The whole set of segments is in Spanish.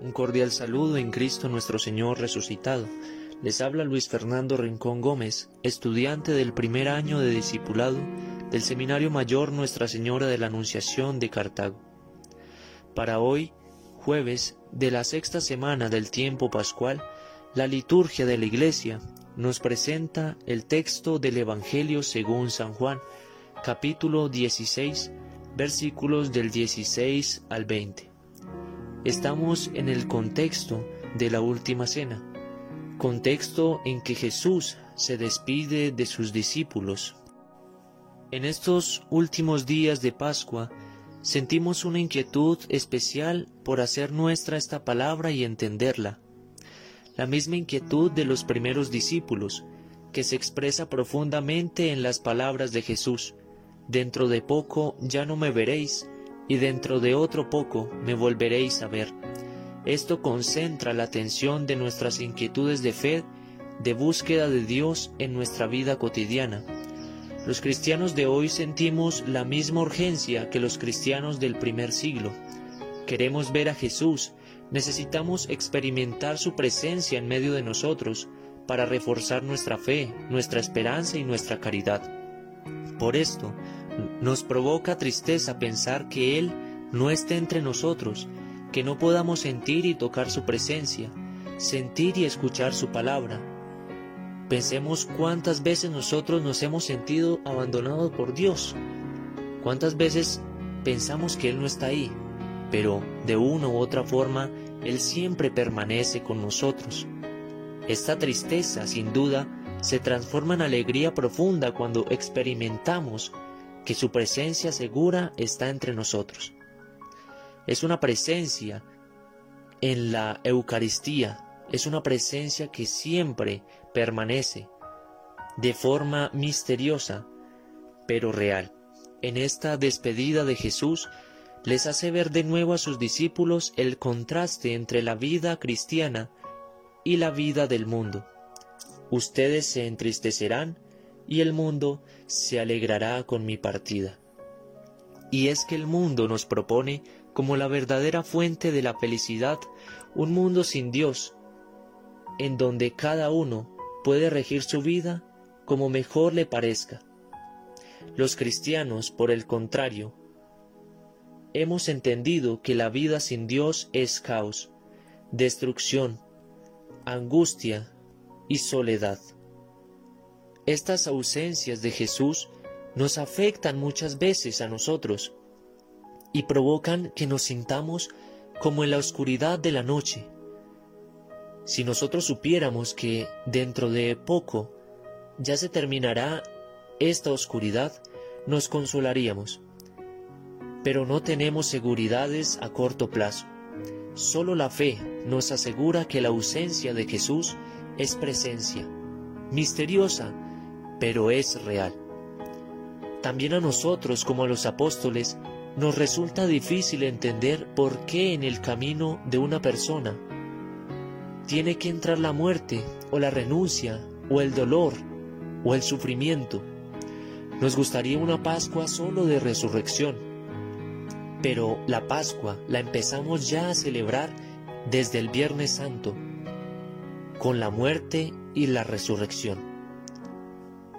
Un cordial saludo en Cristo nuestro Señor resucitado. Les habla Luis Fernando Rincón Gómez, estudiante del primer año de discipulado del Seminario Mayor Nuestra Señora de la Anunciación de Cartago. Para hoy, jueves de la sexta semana del tiempo pascual, la liturgia de la Iglesia nos presenta el texto del Evangelio según San Juan, capítulo 16, versículos del 16 al 20. Estamos en el contexto de la última cena, contexto en que Jesús se despide de sus discípulos. En estos últimos días de Pascua sentimos una inquietud especial por hacer nuestra esta palabra y entenderla. La misma inquietud de los primeros discípulos, que se expresa profundamente en las palabras de Jesús. Dentro de poco ya no me veréis, y dentro de otro poco me volveréis a ver. Esto concentra la atención de nuestras inquietudes de fe, de búsqueda de Dios en nuestra vida cotidiana. Los cristianos de hoy sentimos la misma urgencia que los cristianos del primer siglo. Queremos ver a Jesús, necesitamos experimentar su presencia en medio de nosotros para reforzar nuestra fe, nuestra esperanza y nuestra caridad. Por esto, nos provoca tristeza pensar que Él no esté entre nosotros, que no podamos sentir y tocar su presencia, sentir y escuchar su palabra. Pensemos cuántas veces nosotros nos hemos sentido abandonados por Dios, cuántas veces pensamos que Él no está ahí, pero de una u otra forma Él siempre permanece con nosotros. Esta tristeza, sin duda, se transforma en alegría profunda cuando experimentamos que su presencia segura está entre nosotros. Es una presencia en la Eucaristía, es una presencia que siempre permanece de forma misteriosa, pero real. En esta despedida de Jesús les hace ver de nuevo a sus discípulos el contraste entre la vida cristiana y la vida del mundo. Ustedes se entristecerán y el mundo se alegrará con mi partida. Y es que el mundo nos propone como la verdadera fuente de la felicidad un mundo sin Dios, en donde cada uno puede regir su vida como mejor le parezca. Los cristianos, por el contrario, hemos entendido que la vida sin Dios es caos, destrucción, angustia y soledad. Estas ausencias de Jesús nos afectan muchas veces a nosotros y provocan que nos sintamos como en la oscuridad de la noche. Si nosotros supiéramos que dentro de poco ya se terminará esta oscuridad, nos consolaríamos. Pero no tenemos seguridades a corto plazo. Solo la fe nos asegura que la ausencia de Jesús es presencia, misteriosa, pero es real. También a nosotros, como a los apóstoles, nos resulta difícil entender por qué en el camino de una persona tiene que entrar la muerte o la renuncia o el dolor o el sufrimiento. Nos gustaría una Pascua solo de resurrección, pero la Pascua la empezamos ya a celebrar desde el Viernes Santo, con la muerte y la resurrección.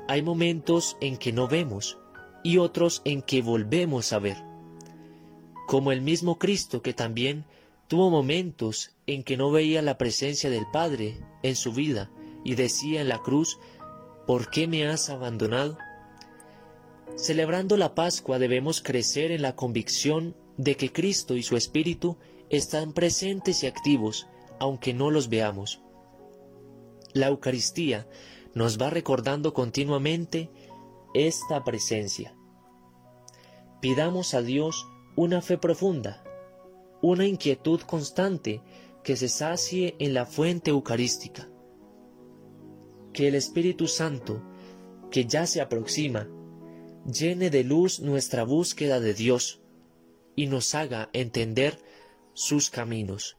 Hay momentos en que no vemos y otros en que volvemos a ver. Como el mismo Cristo que también tuvo momentos en que no veía la presencia del Padre en su vida y decía en la cruz, ¿por qué me has abandonado? Celebrando la Pascua debemos crecer en la convicción de que Cristo y su Espíritu están presentes y activos, aunque no los veamos. La Eucaristía nos va recordando continuamente esta presencia. Pidamos a Dios una fe profunda, una inquietud constante que se sacie en la fuente eucarística. Que el Espíritu Santo, que ya se aproxima, llene de luz nuestra búsqueda de Dios y nos haga entender sus caminos.